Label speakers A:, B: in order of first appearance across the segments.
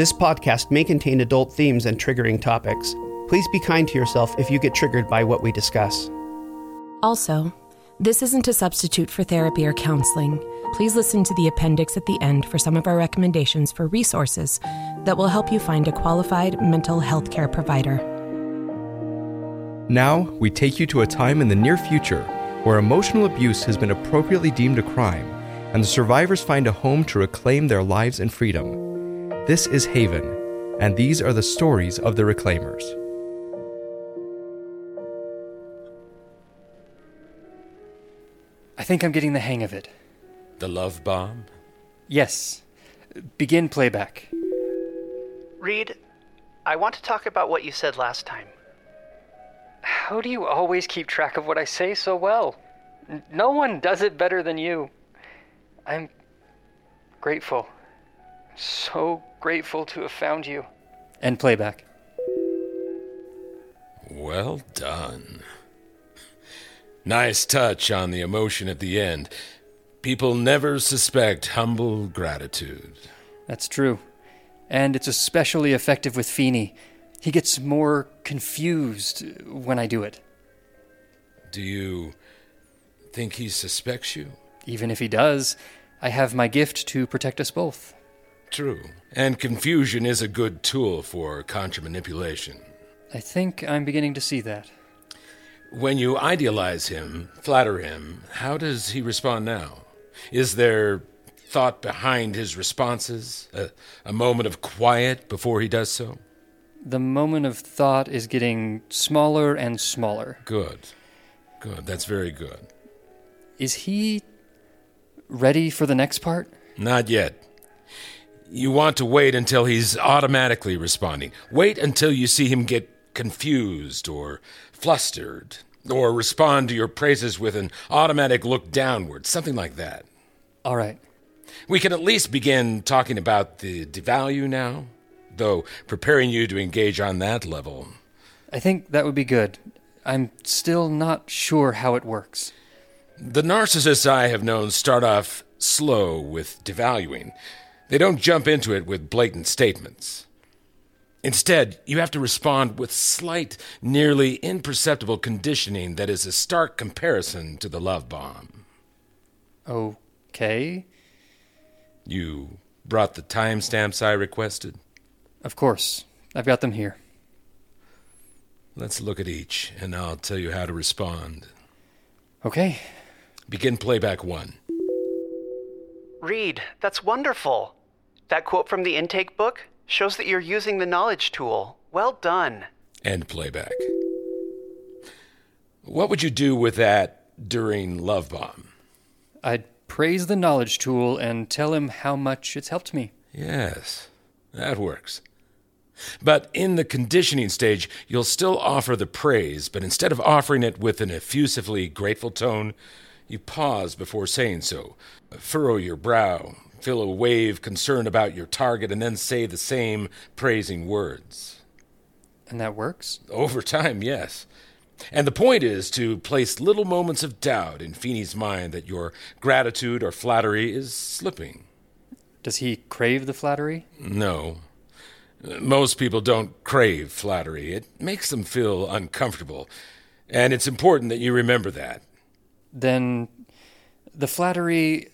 A: This podcast may contain adult themes and triggering topics. Please be kind to yourself if you get triggered by what we discuss.
B: Also, this isn't a substitute for therapy or counseling. Please listen to the appendix at the end for some of our recommendations for resources that will help you find a qualified mental health care provider.
C: Now, we take you to a time in the near future where emotional abuse has been appropriately deemed a crime and the survivors find a home to reclaim their lives and freedom. This is Haven, and these are the stories of the reclaimers.
D: I think I'm getting the hang of it.
E: The love bomb?
D: Yes. Begin playback.
A: Reid, I want to talk about what you said last time.
D: How do you always keep track of what I say so well? No one does it better than you. I'm grateful. So grateful to have found you. And playback.
E: Well done. Nice touch on the emotion at the end. People never suspect humble gratitude.
D: That's true. And it's especially effective with Pheeny. He gets more confused when I do it.
E: Do you think he suspects you?
D: Even if he does, I have my gift to protect us both.
E: True. And confusion is a good tool for contra manipulation.
D: I think I'm beginning to see that.
E: When you idealize him, flatter him, how does he respond now? Is there thought behind his responses? A, a moment of quiet before he does so?
D: The moment of thought is getting smaller and smaller.
E: Good. Good. That's very good.
D: Is he ready for the next part?
E: Not yet. You want to wait until he's automatically responding. Wait until you see him get confused or flustered, or respond to your praises with an automatic look downward, something like that.
D: All right.
E: We can at least begin talking about the devalue now, though preparing you to engage on that level.
D: I think that would be good. I'm still not sure how it works.
E: The narcissists I have known start off slow with devaluing. They don't jump into it with blatant statements. Instead, you have to respond with slight, nearly imperceptible conditioning that is a stark comparison to the love bomb.
D: Okay.
E: You brought the timestamps I requested?
D: Of course. I've got them here.
E: Let's look at each, and I'll tell you how to respond.
D: Okay.
E: Begin playback one.
A: Reid, that's wonderful. That quote from the intake book shows that you're using the knowledge tool. Well done.
E: End playback. What would you do with that during Love Bomb?
D: I'd praise the knowledge tool and tell him how much it's helped me.
E: Yes, that works. But in the conditioning stage, you'll still offer the praise, but instead of offering it with an effusively grateful tone, you pause before saying so, furrow your brow, feel a wave of concern about your target, and then say the same praising words.
D: And that works?
E: Over time, yes. And the point is to place little moments of doubt in Pheeny's mind that your gratitude or flattery is slipping.
D: Does he crave the flattery?
E: No. Most people don't crave flattery. It makes them feel uncomfortable. And it's important that you remember that.
D: Then the flattery.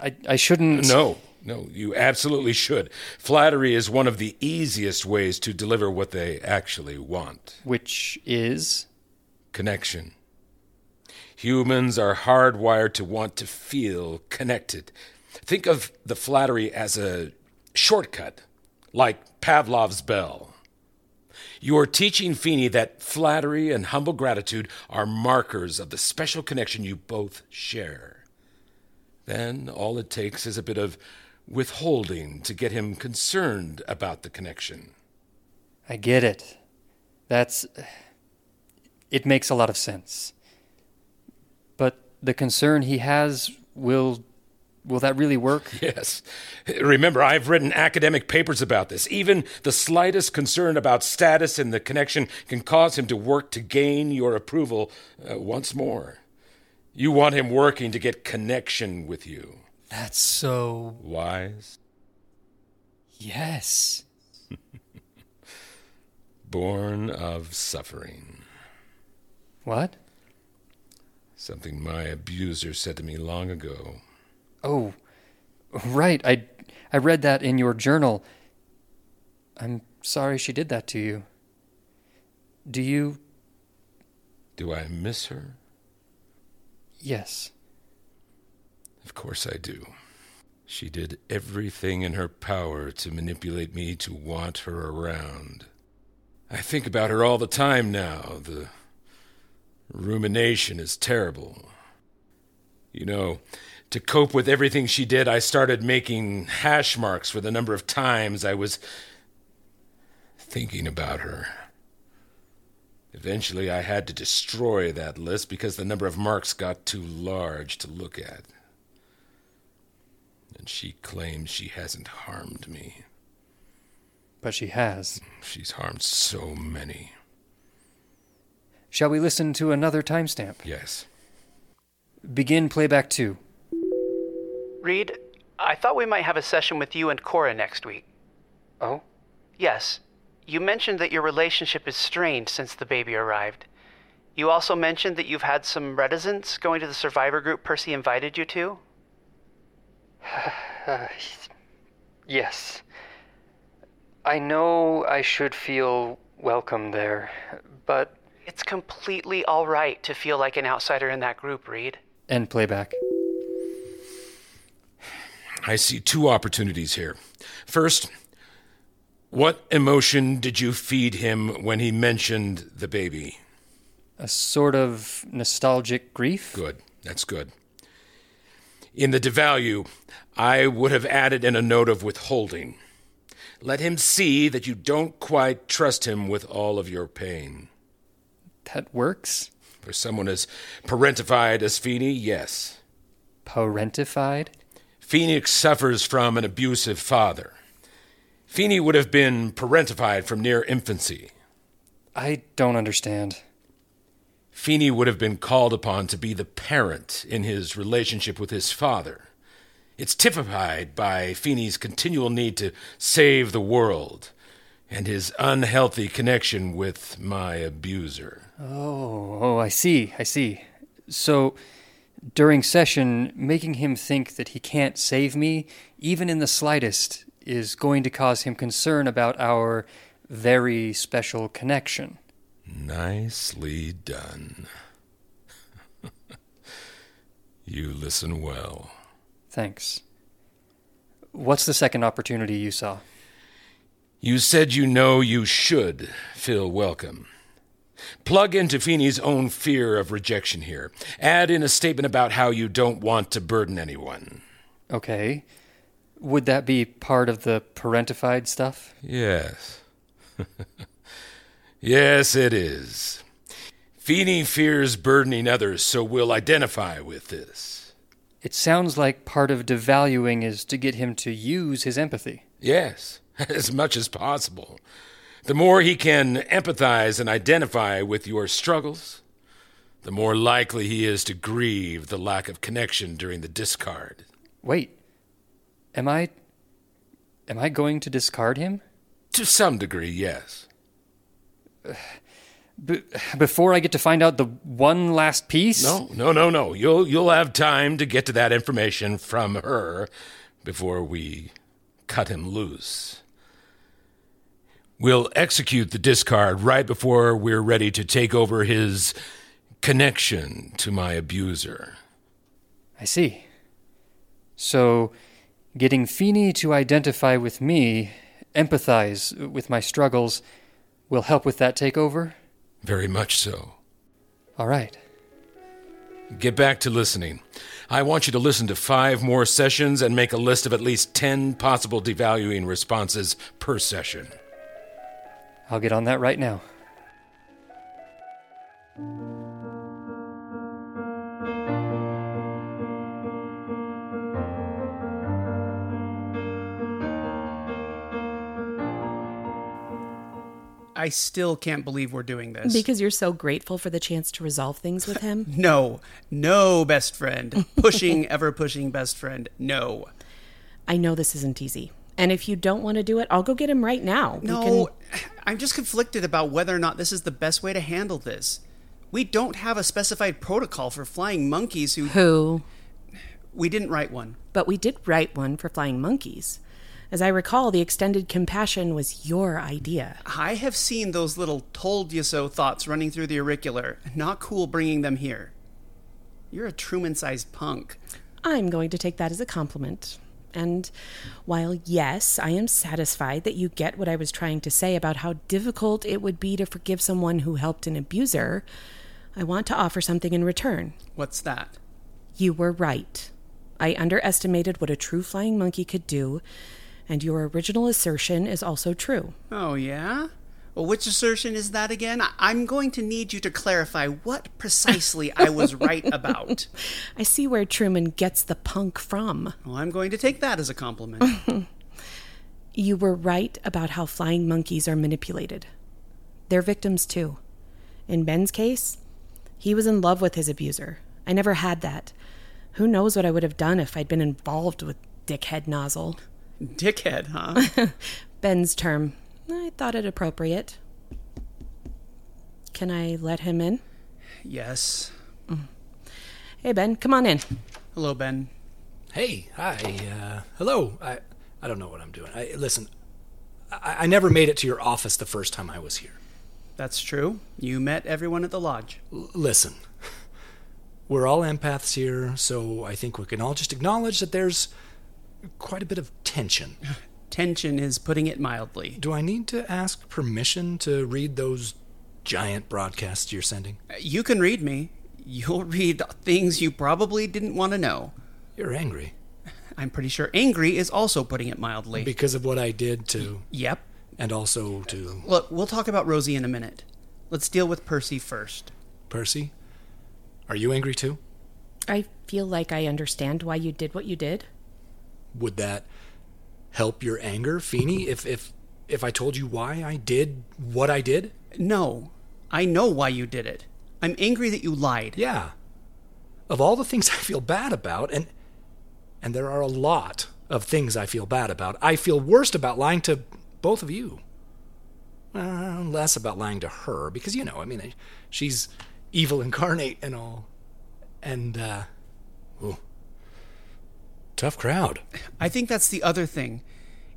D: I, I shouldn't.
E: No, no, you absolutely should. Flattery is one of the easiest ways to deliver what they actually want
D: Which is.
E: connection. Humans are hardwired to want to feel connected. Think of the flattery as a shortcut, like Pavlov's bell. You're teaching Pheeny that flattery and humble gratitude are markers of the special connection you both share. Then all it takes is a bit of withholding to get him concerned about the connection.
D: I get it. That's. It makes a lot of sense. But the concern he has will. Will that really work?
E: Yes. Remember, I've written academic papers about this. Even the slightest concern about status in the connection can cause him to work to gain your approval uh, once more. You want him working to get connection with you.
D: That's so.
E: Wise?
D: Yes.
E: Born of suffering.
D: What?
E: Something my abuser said to me long ago.
D: Oh, right. I I read that in your journal. I'm sorry she did that to you. Do you?
E: Do I miss her?
D: Yes.
E: Of course I do. She did everything in her power to manipulate me to want her around. I think about her all the time now. The rumination is terrible. You know, to cope with everything she did, I started making hash marks for the number of times I was thinking about her. Eventually, I had to destroy that list because the number of marks got too large to look at. And she claims she hasn't harmed me.
D: But she has.
E: She's harmed so many.
D: Shall we listen to another timestamp?
E: Yes.
D: Begin playback two.
F: Reid, I thought we might have a session with you and Cora next week.
G: Oh?
F: Yes. You mentioned that your relationship is strained since the baby arrived. You also mentioned that you've had some reticence going to the survivor group Percy invited you to.
G: Yes. I know I should feel welcome there, but
F: It's completely all right to feel like an outsider in that group, Reid.
D: End playback.
E: I see two opportunities here. First, what emotion did you feed him when he mentioned the baby?
D: A sort of nostalgic grief?
E: Good. That's good. In the devalue, I would have added in a note of withholding. Let him see that you don't quite trust him with all of your pain.
D: That works?
E: For someone as parentified as Pheeny, yes.
D: Parentified?
E: Phoenix suffers from an abusive father. Pheeny would have been parentified from near infancy.
D: I don't understand.
E: Pheeny would have been called upon to be the parent in his relationship with his father. It's typified by Pheeny's continual need to save the world and his unhealthy connection with my abuser.
D: Oh, oh, I see, I see. So, during session, making him think that he can't save me, even in the slightest, is going to cause him concern about our very special connection.
E: Nicely done. you listen well.
D: Thanks. What's the second opportunity you saw?
E: You said you know you should feel welcome. Plug into Pheeny's own fear of rejection here. Add in a statement about how you don't want to burden anyone.
D: Okay. Would that be part of the parentified stuff?
E: Yes. yes, it is. Pheeny fears burdening others, so we'll identify with this.
D: It sounds like part of devaluing is to get him to use his empathy.
E: Yes, as much as possible. The more he can empathize and identify with your struggles, the more likely he is to grieve the lack of connection during the discard.
D: Wait. Am I am I going to discard him?
E: To some degree, yes.
D: B- before I get to find out the one last piece?
E: No, no, no, no. You'll you'll have time to get to that information from her before we cut him loose. We'll execute the discard right before we're ready to take over his connection to my abuser.
D: I see. So, getting Pheeny to identify with me, empathize with my struggles, will help with that takeover?
E: Very much so.
D: All right.
E: Get back to listening. I want you to listen to five more sessions and make a list of at least 10 possible devaluing responses per session.
D: I'll get on that right now.
H: I still can't believe we're doing this.
B: Because you're so grateful for the chance to resolve things with him?
H: no, no, best friend. Pushing, ever pushing best friend. No.
B: I know this isn't easy. And if you don't want to do it, I'll go get him right now.
F: No,
B: can-
F: I'm just conflicted about whether or not this is the best way to handle this. We don't have a specified protocol for flying monkeys who.
B: Who?
F: We didn't write one.
B: But we did write one for flying monkeys. As I recall, the extended compassion was your idea.
F: I have seen those little told you so thoughts running through the auricular. Not cool bringing them here. You're a Truman sized punk.
B: I'm going to take that as a compliment. And while, yes, I am satisfied that you get what I was trying to say about how difficult it would be to forgive someone who helped an abuser, I want to offer something in return.
F: What's that?
B: You were right. I underestimated what a true flying monkey could do, and your original assertion is also true.
F: Oh, yeah? Well, which assertion is that again? I'm going to need you to clarify what precisely I was right about.
B: I see where Truman gets the punk from.
F: Well, I'm going to take that as a compliment.
B: You were right about how flying monkeys are manipulated. They're victims too. In Ben's case, he was in love with his abuser. I never had that. Who knows what I would have done if I'd been involved with Dickhead Nozzle?
F: Dickhead, huh?
B: Ben's term. I thought it appropriate. Can I let him in?
F: yes.
B: Hey, Ben, come on in.
F: Hello, Ben.
I: Hey, hi, uh, hello. I, I don't know what I'm doing. I, listen, I, I never made it to your office the first time I was here.
F: That's true. You met everyone at the lodge.
I: L- listen, we're all empaths here, so I think we can all just acknowledge that there's quite a bit of tension.
F: Tension is putting it mildly.
I: Do I need to ask permission to read those giant broadcasts you're sending?
F: Uh, you can read me. You'll read things you probably didn't want to know.
I: You're angry
F: I'm pretty sure angry is also putting it mildly.
I: because of what I did to,
F: yep.
I: and also to uh,
F: Look, we'll talk about Rosie in a minute. Let's deal with Percy first.
I: Percy. Are you angry too?
B: I feel like I understand why you did what you did.
I: Would that help your anger, Pheeny, if if if I told you why I did what I did?
F: No, I know why you did it. I'm angry that you lied.
I: Yeah. Of all the things I feel bad about, and and there are a lot of things I feel bad about, I feel worst about lying to both of you. Uh, less about lying to her, because you know, I mean, she's evil incarnate and all. And uh tough crowd.
F: I think that's the other thing.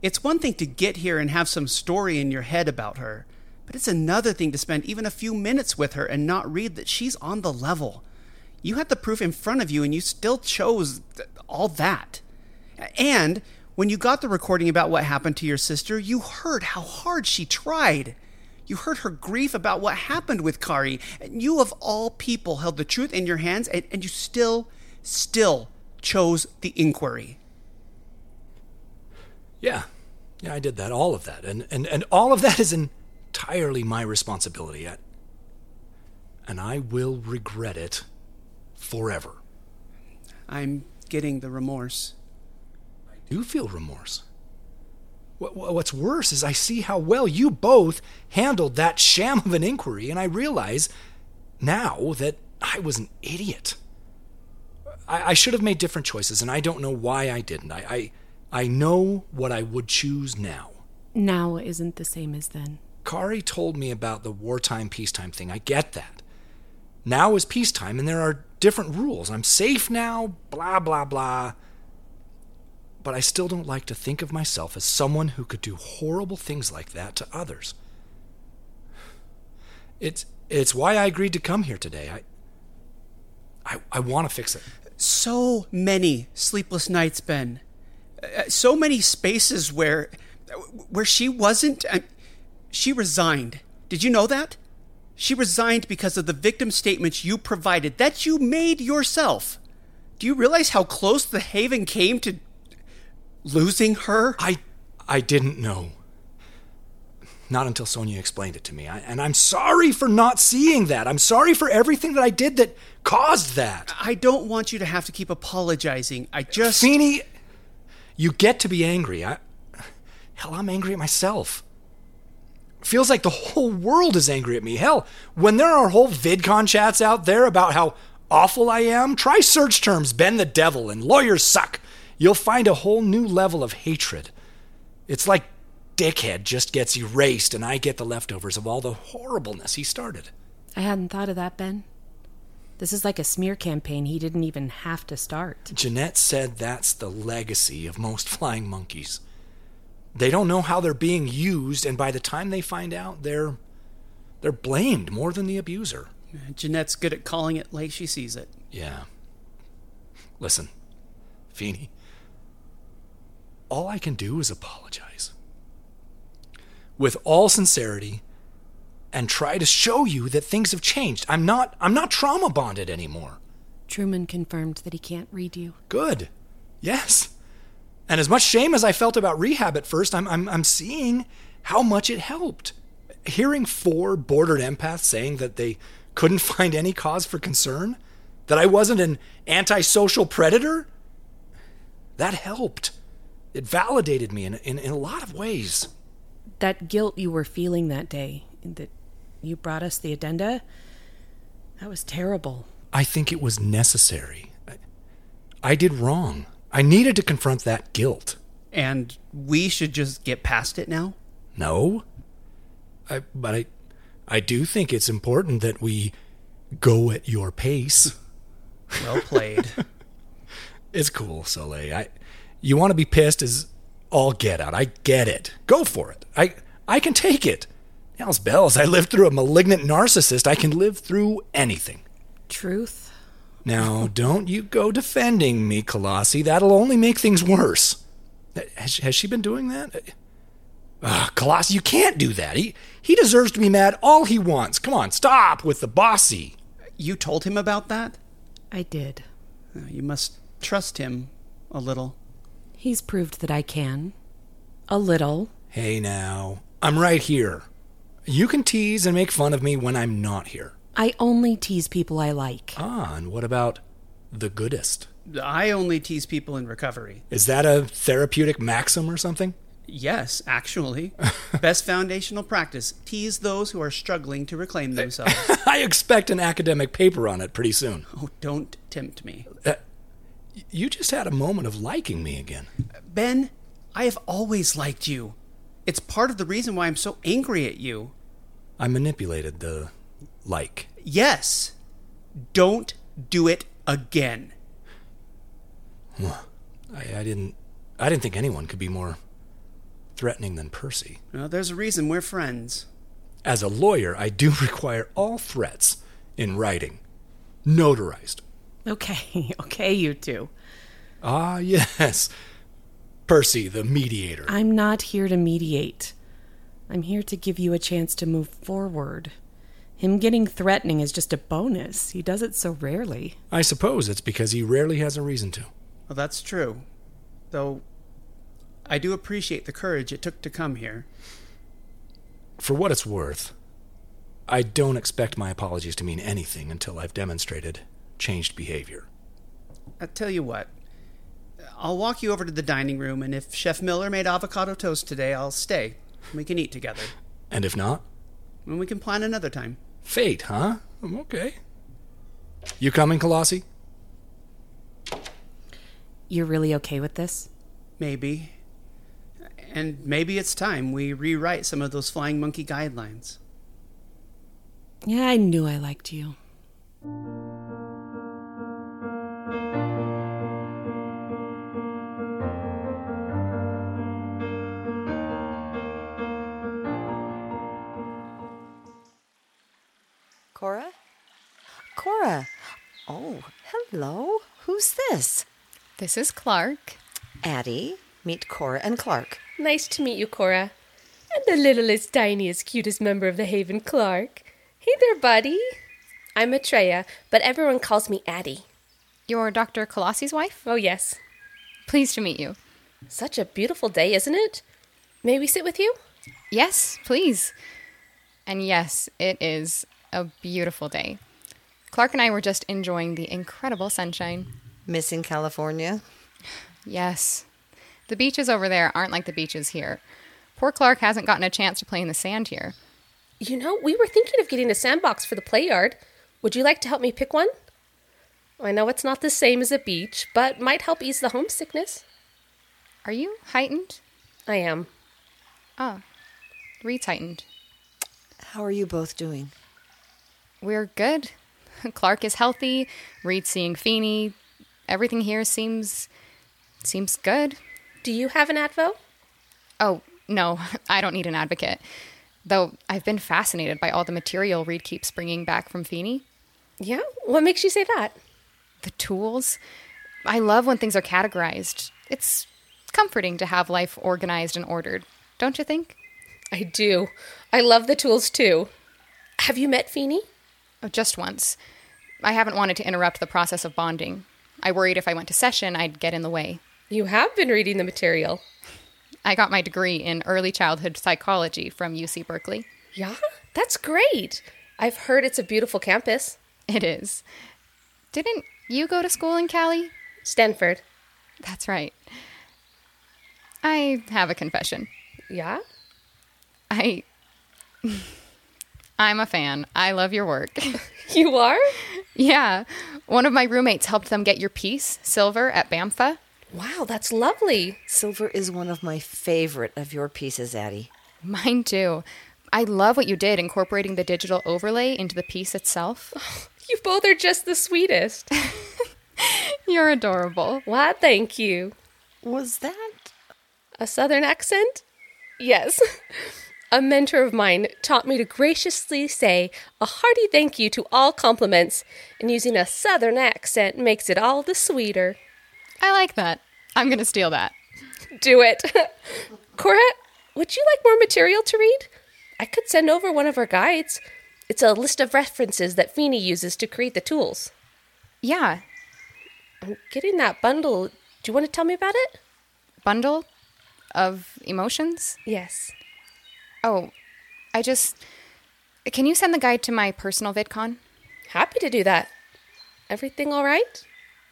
F: It's one thing to get here and have some story in your head about her, but it's another thing to spend even a few minutes with her and not read that she's on the level. You had the proof in front of you and you still chose th- all that. And when you got the recording about what happened to your sister, you heard how hard she tried. You heard her grief about what happened with Kari, and you of all people held the truth in your hands, and, and you still, still chose the inquiry.
I: Yeah. Yeah, I did that, all of that. And and, and all of that is entirely my responsibility. I, and I will regret it forever.
F: I'm getting the remorse.
I: I do feel remorse. What, what's worse is I see how well you both handled that sham of an inquiry, and I realize now that I was an idiot. I, I should have made different choices, and I don't know why I didn't. I, I, I know what I would choose now.
B: Now isn't the same as then.
I: Kari told me about the wartime peacetime thing. I get that. Now is peacetime and there are different rules. I'm safe now, blah, blah, blah. But I still don't like to think of myself as someone who could do horrible things like that to others. It's, it's why I agreed to come here today. I, I, I want to fix it.
F: So many sleepless nights, Ben. Uh, so many spaces where, where she wasn't. Uh, she resigned. Did you know that? She resigned because of the victim statements you provided that you made yourself. Do you realize how close the Haven came to losing her?
I: I, I didn't know. Not until Sonia explained it to me. I, and I'm sorry for not seeing that. I'm sorry for everything that I did that caused that.
F: I don't want you to have to keep apologizing. I just.
I: Pheeny, you get to be angry. I, hell, I'm angry at myself. Feels like the whole world is angry at me. Hell, when there are whole VidCon chats out there about how awful I am, try search terms Ben the Devil and lawyers suck. You'll find a whole new level of hatred. It's like Dickhead just gets erased and I get the leftovers of all the horribleness he started.
B: I hadn't thought of that, Ben. This is like a smear campaign he didn't even have to start.
I: Jeanette said that's the legacy of most flying monkeys. They don't know how they're being used, and by the time they find out, they're they're blamed more than the abuser.
F: Jeanette's good at calling it like she sees it.
I: Yeah. Listen, Pheeny, all I can do is apologize. With all sincerity, and try to show you that things have changed. I'm not I'm not trauma bonded anymore.
B: Truman confirmed that he can't read you.
I: Good. Yes. And as much shame as I felt about rehab at first, I'm I'm I'm seeing how much it helped. Hearing four bordered empaths saying that they couldn't find any cause for concern, that I wasn't an antisocial predator, that helped. It validated me in, in, in a lot of ways.
B: That guilt you were feeling that day, that you brought us the addenda, that was terrible.
I: I think it was necessary. I, I did wrong. I needed to confront that guilt.
F: And we should just get past it now?
I: No. I, but I, I do think it's important that we go at your pace.
F: Well played.
I: it's cool, Soleil. I, you want to be pissed as all get out. I get it. Go for it. I, I can take it. Hell's bells. I lived through a malignant narcissist. I can live through anything.
B: Truth.
I: Now, don't you go defending me, Colossi. That'll only make things worse. Has, has she been doing that? Ugh, Colossi, you can't do that. He, he deserves to be mad all he wants. Come on, stop with the bossy.
F: You told him about that?
B: I did.
F: Uh, You must trust him a little.
B: He's proved that I can. A little.
I: Hey, now. I'm right here. You can tease and make fun of me when I'm not here.
B: I only tease people I like.
I: Ah, and what about the goodest?
F: I only tease people in recovery.
I: Is that a therapeutic maxim or something?
F: Yes, actually. Best foundational practice tease those who are struggling to reclaim themselves.
I: I expect an academic paper on it pretty soon.
F: oh, don't tempt me.
I: Uh, you just had a moment of liking me again.
F: Ben, I have always liked you. It's part of the reason why I'm so angry at you.
I: I manipulated the like.
F: Yes. Don't do it again.
I: I, I didn't. I didn't think anyone could be more threatening than Percy.
F: Well, there's a reason we're friends.
I: As a lawyer, I do require all threats in writing, notarized.
B: Okay, okay, you two.
I: Ah, yes. Percy, the mediator.
B: I'm not here to mediate. I'm here to give you a chance to move forward. Him getting threatening is just a bonus. He does it so rarely.
I: I suppose it's because he rarely has a reason to.
F: Well, that's true. Though, I do appreciate the courage it took to come here.
I: For what it's worth, I don't expect my apologies to mean anything until I've demonstrated changed behavior.
F: I tell you what, I'll walk you over to the dining room, and if Chef Miller made avocado toast today, I'll stay. We can eat together.
I: And if not,
F: Then we can plan another time.
I: fate, huh? I'm Okay. You coming, Colossi?
B: You're really okay with this?
F: Maybe. And maybe it's time we rewrite some of those flying monkey guidelines.
B: Yeah, I knew I liked you.
J: Cora! Oh, hello. Who's this?
K: This is Clark.
J: Attie. Meet Cora and Clark.
K: Nice to meet you, Cora. And the littlest, tiniest, cutest member of the Haven, Clark. Hey there, buddy. I'm Atreya, but everyone calls me Attie.
L: You're Dr. Colossi's wife?
K: Oh, yes.
L: Pleased to meet you.
K: Such a beautiful day, isn't it? May we sit with you?
L: Yes, please. And yes, it is a beautiful day. Clark and I were just enjoying the incredible sunshine.
J: Missing California?
L: Yes. The beaches over there aren't like the beaches here. Poor Clark hasn't gotten a chance to play in the sand here.
K: You know, we were thinking of getting a sandbox for the play yard. Would you like to help me pick one? I know it's not the same as a beach, but might help ease the homesickness.
L: Are you heightened?
K: I am.
L: Ah, oh, retightened.
J: How are you both doing?
L: We're good. Clark is healthy. Reid's seeing Pheeny. Everything here seems seems good.
K: Do you have an Advo?
L: Oh, no, I don't need an advocate. Though I've been fascinated by all the material Reid keeps bringing back from Pheeny.
K: Yeah? What makes you say that?
L: The tools. I love when things are categorized. It's comforting to have life organized and ordered, don't you think?
K: I do. I love the tools too. Have you met Pheeny?
L: Oh, just once. I haven't wanted to interrupt the process of bonding. I worried if I went to session, I'd get in the way.
K: You have been reading the material.
L: I got my degree in early childhood psychology from UC Berkeley.
K: Yeah? That's great. I've heard it's a beautiful campus.
L: It is. Didn't you go to school in Cali?
K: Stanford.
L: That's right. I have a confession.
K: Yeah?
L: I. I'm a fan. I love your work.
K: You are?
L: yeah. One of my roommates helped them get your piece, Silver, at BAMFA.
K: Wow, that's lovely.
J: Silver is one of my favorite of your pieces, Attie.
L: Mine too. I love what you did incorporating the digital overlay into the piece itself.
K: You both are just the sweetest.
L: You're adorable.
K: Why, thank you.
J: Was that
K: A southern accent? Yes. A mentor of mine taught me to graciously say a hearty thank you to all compliments, and using a southern accent makes it all the sweeter.
L: I like that. I'm going to steal that.
K: Do it. Cora, would you like more material to read? I could send over one of our guides. It's a list of references that Pheeny uses to create the tools.
L: Yeah.
K: I'm getting that bundle. Do you want to tell me about it?
L: Bundle of emotions?
K: Yes.
L: Oh, I just. Can you send the guide to my personal VidCon?
K: Happy to do that. Everything all right?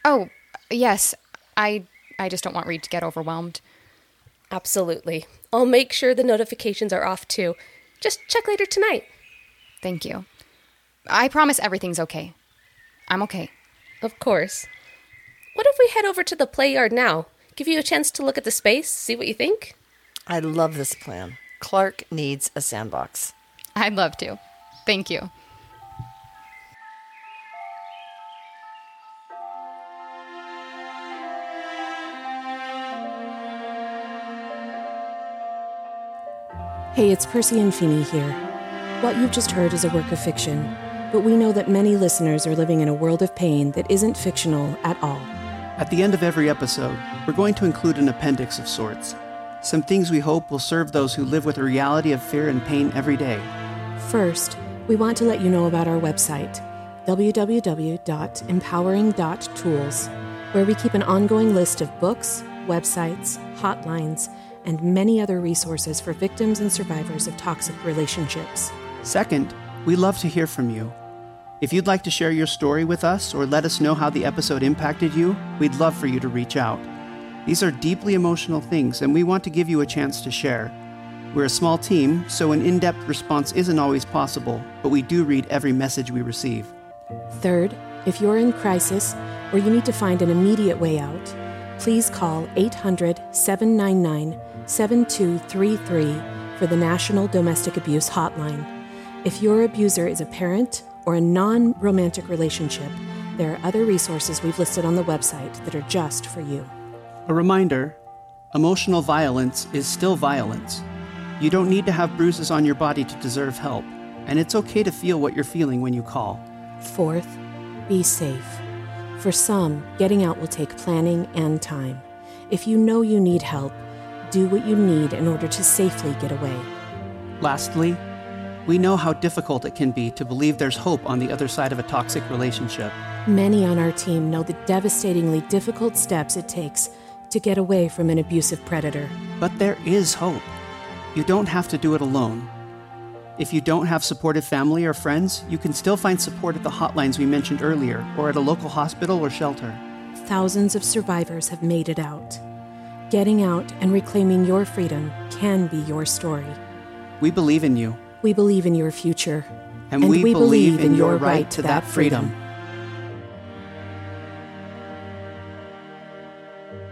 L: Oh, yes. I I just don't want Reid to get overwhelmed.
K: Absolutely. I'll make sure the notifications are off too. Just check later tonight.
L: Thank you. I promise everything's okay. I'm okay.
K: Of course. What if we head over to the play yard now? Give you a chance to look at the space, see what you think?
J: I love this plan. Clark needs a sandbox.
L: I'd love to. Thank you.
B: Hey, it's Percy and Pheeny here. What you've just heard is a work of fiction, but we know that many listeners are living in a world of pain that isn't fictional at all.
F: At the end of every episode, we're going to include an appendix of sorts. Some things we hope will serve those who live with a reality of fear and pain every day.
B: First, we want to let you know about our website, www.empowering.tools, where we keep an ongoing list of books, websites, hotlines, and many other resources for victims and survivors of toxic relationships.
F: Second, we love to hear from you. If you'd like to share your story with us or let us know how the episode impacted you, we'd love for you to reach out. These are deeply emotional things, and we want to give you a chance to share. We're a small team, so an in depth response isn't always possible, but we do read every message we receive.
B: Third, if you're in crisis or you need to find an immediate way out, please call 800 799 7233 for the National Domestic Abuse Hotline. If your abuser is a parent or a non romantic relationship, there are other resources we've listed on the website that are just for you.
F: A reminder emotional violence is still violence. You don't need to have bruises on your body to deserve help, and it's okay to feel what you're feeling when you call.
B: Fourth, be safe. For some, getting out will take planning and time. If you know you need help, do what you need in order to safely get away.
F: Lastly, we know how difficult it can be to believe there's hope on the other side of a toxic relationship.
B: Many on our team know the devastatingly difficult steps it takes to get away from an abusive predator.
F: But there is hope. You don't have to do it alone. If you don't have supportive family or friends, you can still find support at the hotlines we mentioned earlier or at a local hospital or shelter.
B: Thousands of survivors have made it out. Getting out and reclaiming your freedom can be your story.
F: We believe in you,
B: We believe in your future.
F: and, we, believe in your right to that freedom. thank you